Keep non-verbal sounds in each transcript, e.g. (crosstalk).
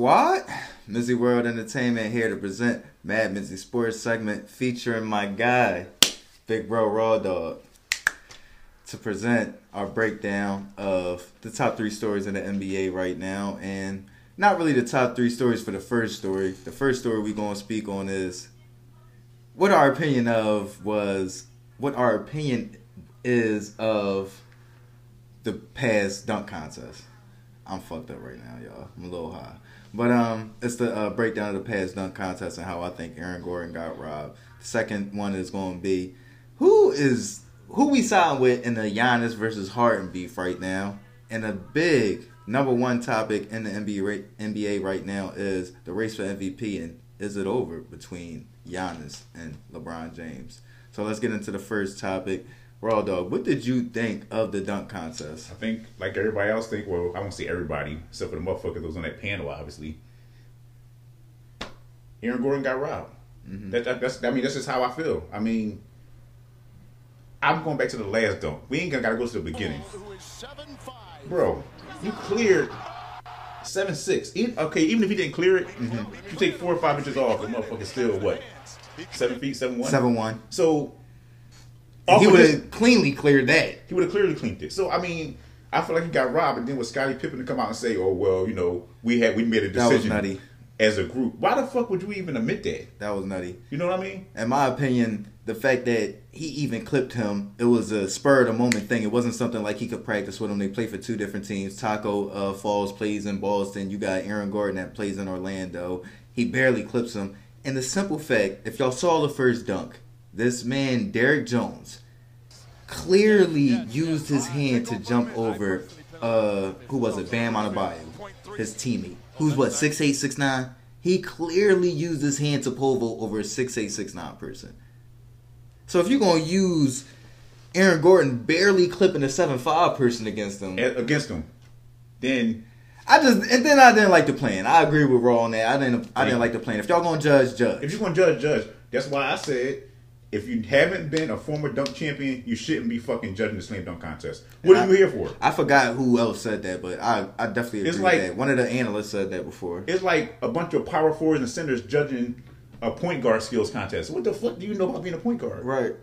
Squad, Mizzy World Entertainment here to present Mad Mizzy Sports segment featuring my guy, Big Bro Raw Dogg, to present our breakdown of the top three stories in the NBA right now, and not really the top three stories for the first story. The first story we're gonna speak on is what our opinion of was what our opinion is of the past dunk contest. I'm fucked up right now, y'all. I'm a little high. But um, it's the uh, breakdown of the past dunk contest and how I think Aaron Gordon got robbed. The second one is going to be who is who we signed with in the Giannis versus Harden beef right now. And a big number one topic in the NBA NBA right now is the race for MVP and is it over between Giannis and LeBron James? So let's get into the first topic. Raw Dogg, what did you think of the dunk contest? I think, like everybody else, think. Well, I won't say everybody, except for the motherfucker that was on that panel, obviously. Aaron Gordon got robbed. Mm-hmm. That, that, that's. I mean, that's just how I feel. I mean, I'm going back to the last dunk. We ain't gonna gotta go to the beginning, bro. You cleared seven six. Okay, even if he didn't clear it, mm-hmm. you take four or five inches off, the motherfucker still what? Seven feet, seven one. Seven one. So he would have cleanly cleared that. He would have clearly cleaned it. So I mean, I feel like he got robbed. And then with Scottie Pippen to come out and say, "Oh well, you know, we had we made a decision as a group." Why the fuck would you even admit that? That was nutty. You know what I mean? In my opinion, the fact that he even clipped him, it was a spur of the moment thing. It wasn't something like he could practice with him. They play for two different teams. Tacko uh, Falls plays in Boston. You got Aaron Gordon that plays in Orlando. He barely clips him. And the simple fact, if y'all saw the first dunk, this man Derrick Jones clearly used his hand to jump over uh who was it Bam Adebayo, his teammate, who's what six eight six nine. He clearly used his hand to povo over a six eight six nine person. So if you're gonna use Aaron Gordon barely clipping a seven five person against them, against them, then I just and then I didn't like the plan. I agree with Raw on that. I didn't I didn't like the plan. If y'all gonna judge, judge. If you're gonna judge, judge. That's why I said if you haven't been a former dunk champion, you shouldn't be fucking judging the slam dunk contest. What and are I, you here for? I forgot who else said that, but I, I definitely agree it's like, with that. One of the analysts said that before. It's like a bunch of power forwards and centers judging a point guard skills contest. What the fuck do you know about being a point guard? Right.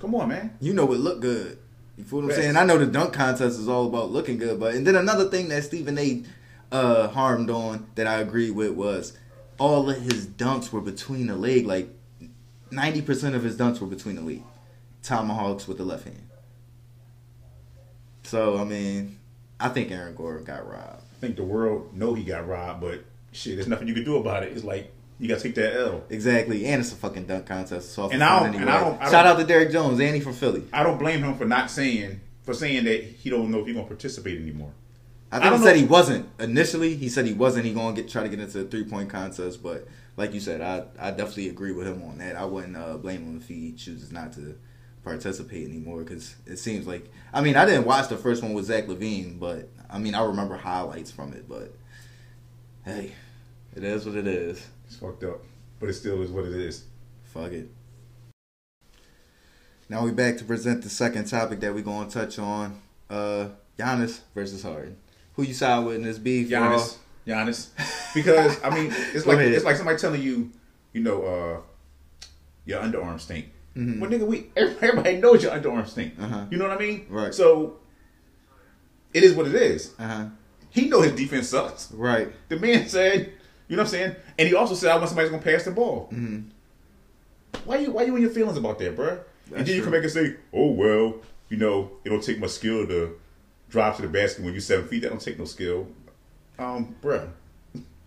Come on, man. You know it look good. You feel what I'm saying? I know the dunk contest is all about looking good, but and then another thing that Stephen A. Uh, harmed on that I agreed with was all of his dunks were between the leg, like ninety percent of his dunks were between the lead. Tomahawks with the left hand. So I mean, I think Aaron Gordon got robbed. I think the world know he got robbed, but shit, there's nothing you can do about it. It's like you got to take that L. Exactly, and it's a fucking dunk contest. So and I, don't, anyway. and I don't. I Shout out to Derrick Jones, Andy from Philly. I don't blame him for not saying for saying that he don't know if he's gonna participate anymore. I think I he said he wasn't initially. He said he wasn't. He gonna get try to get into a three point contest, but like you said, I I definitely agree with him on that. I wouldn't uh, blame him if he chooses not to participate anymore because it seems like I mean I didn't watch the first one with Zach LaVine, but I mean I remember highlights from it. But hey, it is what it is. It's fucked up, but it still is what it is. Fuck it. Now we back to present the second topic that we're gonna touch on. Uh, Giannis versus Harden. Who you side with in this beef? Giannis. Giannis. (laughs) Because I mean, it's like it's like somebody telling you, you know, uh, your underarm stink. Mm-hmm. Well, nigga, we everybody knows your underarm stink. Uh-huh. You know what I mean? Right. So it is what it is. Uh-huh. He know his defense sucks. Right. The man said, you know what I'm saying, and he also said, I want somebody's gonna pass the ball. Mm-hmm. Why you Why you in your feelings about that, bro? That's and then true. you come back and say, oh well, you know, it don't take much skill to drive to the basket when you're seven feet. That don't take no skill. Um, bruh.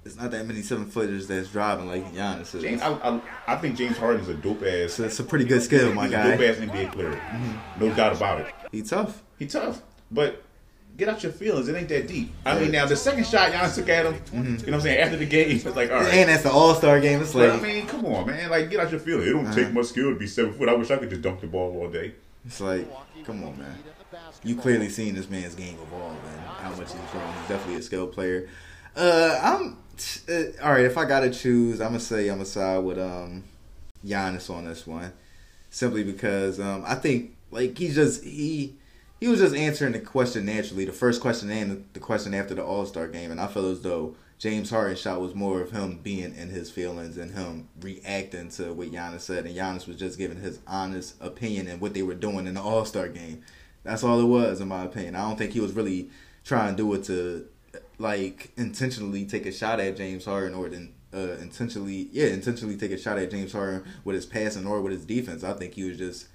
It's not that many seven footers that's driving like Giannis is. James, I, I, I think James Harden is a dope ass. So it's a pretty good skill, my guy. dope ass NBA player, mm-hmm. no doubt about it. He tough. He tough, but get out your feelings. It ain't that deep. I mean, now the second shot Giannis took at him, mm-hmm. you know what I'm saying? After the game, (laughs) it's like, all right. And that's the All Star game. It's like, but, I mean, come on, man. Like, get out your feelings. It don't uh-huh. take much skill to be seven foot. I wish I could just dunk the ball all day. It's like, come on, man. You clearly seen this man's game evolve and how much he's grown. He's definitely a skilled player. Uh, I'm uh, all right. If I gotta choose, I'm gonna say I'm gonna side with um Giannis on this one, simply because um I think like he's just he he was just answering the question naturally, the first question and the question after the All Star game, and I feel as though James Harden shot was more of him being in his feelings and him reacting to what Giannis said, and Giannis was just giving his honest opinion and what they were doing in the All Star game. That's all it was, in my opinion. I don't think he was really trying to do it to like intentionally take a shot at James Harden or then uh, intentionally, yeah, intentionally take a shot at James Harden with his passing or with his defense. I think he was just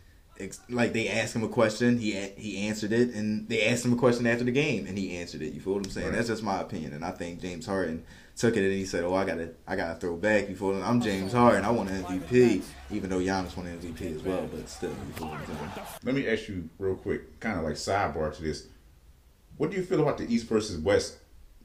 like they asked him a question, he he answered it, and they asked him a question after the game, and he answered it. You feel what I'm saying? Right. That's just my opinion, and I think James Harden took it and he said, "Oh, I gotta, I gotta throw back." You feel? I'm James Harden. I want an MVP, even though Giannis won an MVP as well. But still, you feel what I'm saying? Let me ask you real quick, kind of like sidebar to this. What do you feel about the East versus West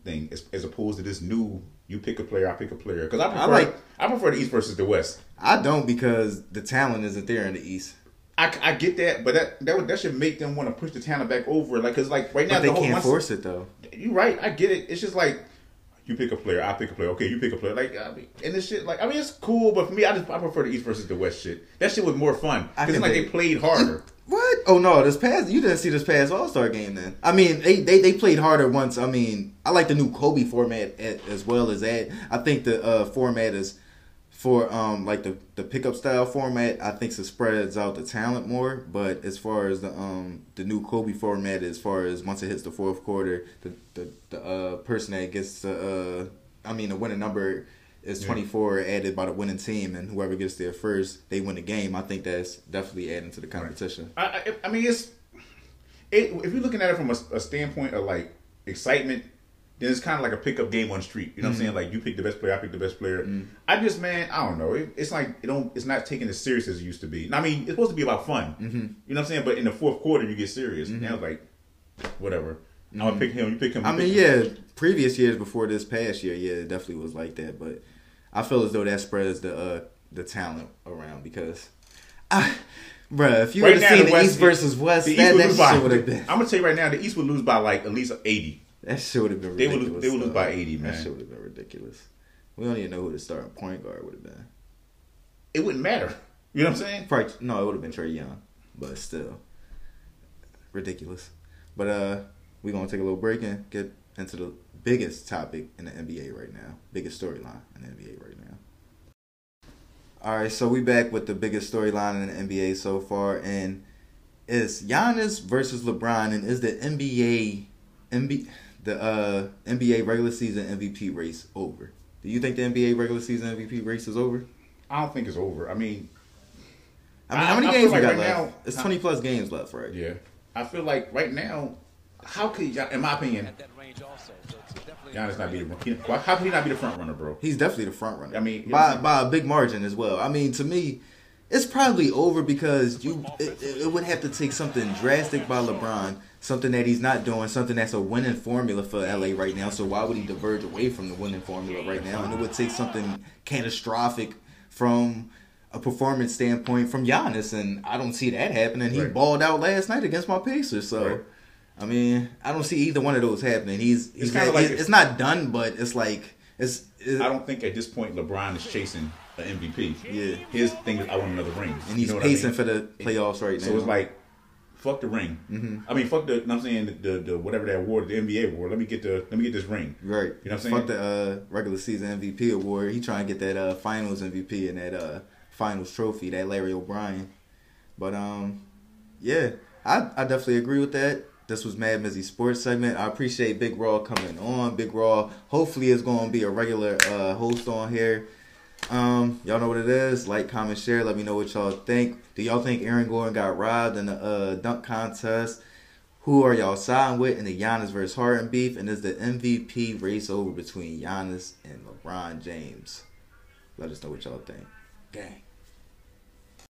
thing, as, as opposed to this new you pick a player, I pick a player? Because I prefer, I like, I prefer the East versus the West. I don't because the talent isn't there in the East. I, I get that, but that that would, that should make them want to push the talent back over. Like, cause like right now but they the can't force it though. You right? I get it. It's just like you pick a player, I pick a player. Okay, you pick a player. Like, I mean, and this shit, like, I mean, it's cool, but for me, I just I prefer the East versus the West shit. That shit was more fun because it's like they played harder. (laughs) What? Oh no, this past you didn't see this past All Star game then. I mean, they, they they played harder once. I mean, I like the new Kobe format as well as that. I think the uh, format is for um like the the pickup style format, I think it spreads out the talent more. But as far as the um the new Kobe format, as far as once it hits the fourth quarter, the the, the uh person that gets the uh I mean the winning number is twenty four yeah. added by the winning team, and whoever gets there first, they win the game. I think that's definitely adding to the competition. Right. I, I, I mean it's it, if you're looking at it from a, a standpoint of like excitement then it's kind of like a pickup game on the street. You know mm-hmm. what I'm mm-hmm. saying? Like you pick the best player, I pick the best player. Mm-hmm. I just man, I don't know. It, it's like it don't. It's not taken as serious as it used to be. I mean, it's supposed to be about fun. Mm-hmm. You know what I'm saying? But in the fourth quarter, you get serious. Mm-hmm. Now like, whatever. Now I'm gonna pick him. You pick him. I mean, yeah. Previous years before this past year, yeah, it definitely was like that. But I feel as though that spreads the uh, the talent around because. I, Bruh, if you right would have seen the, West, East versus West, the that, East that shit would have been. I'm gonna tell you right now, the East would lose by like at least 80. That shit would have been ridiculous. They would they would lose by eighty, man. That shit would have been ridiculous. We don't even know who the starting point guard would have been. It wouldn't matter. You know what I'm saying? Probably, no, it would have been Trae Young, but still ridiculous. But uh, we gonna take a little break and get into the biggest topic in the NBA right now, biggest storyline in the NBA right now. All right, so we back with the biggest storyline in the NBA so far, and it's Giannis versus LeBron, and is the NBA NBA the uh, NBA regular season MVP race over? Do you think the NBA regular season MVP race is over? I don't think it's over. I mean, I mean, how many I, games I we got right left? Now, it's twenty plus games left, right? Yeah, I feel like right now, how could you in my opinion, Giannis not be the how could he not be the front runner, bro? He's definitely the front runner. I mean, by by a big margin as well. I mean, to me, it's probably over because you it, it would have to take something drastic by LeBron something that he's not doing, something that's a winning formula for LA right now. So why would he diverge away from the winning formula right now? And it would take something catastrophic from a performance standpoint from Giannis, and I don't see that happening. He right. balled out last night against my Pacers, so. Right. I mean, I don't see either one of those happening. He's, he's it's kind of like it's, not done, but it's like it's, it's. I don't think at this point LeBron is chasing an MVP. Yeah, his thing is I want another ring, and he's you know pacing I mean? for the playoffs right now. So it's like fuck the ring. Mm-hmm. I mean, fuck the. I'm saying the, the, the whatever that award, the NBA award. Let me get the let me get this ring. Right. You know what I'm saying? Fuck the uh, regular season MVP award. He trying to get that uh, Finals MVP and that uh, Finals trophy, that Larry O'Brien. But um, yeah, I I definitely agree with that. This was Mad Mizzy Sports segment. I appreciate Big Raw coming on. Big Raw hopefully is going to be a regular uh, host on here. Um, y'all know what it is. Like, comment, share. Let me know what y'all think. Do y'all think Aaron Gordon got robbed in the uh, dunk contest? Who are y'all siding with in the Giannis versus Harden beef? And is the MVP race over between Giannis and LeBron James? Let us know what y'all think. Gang.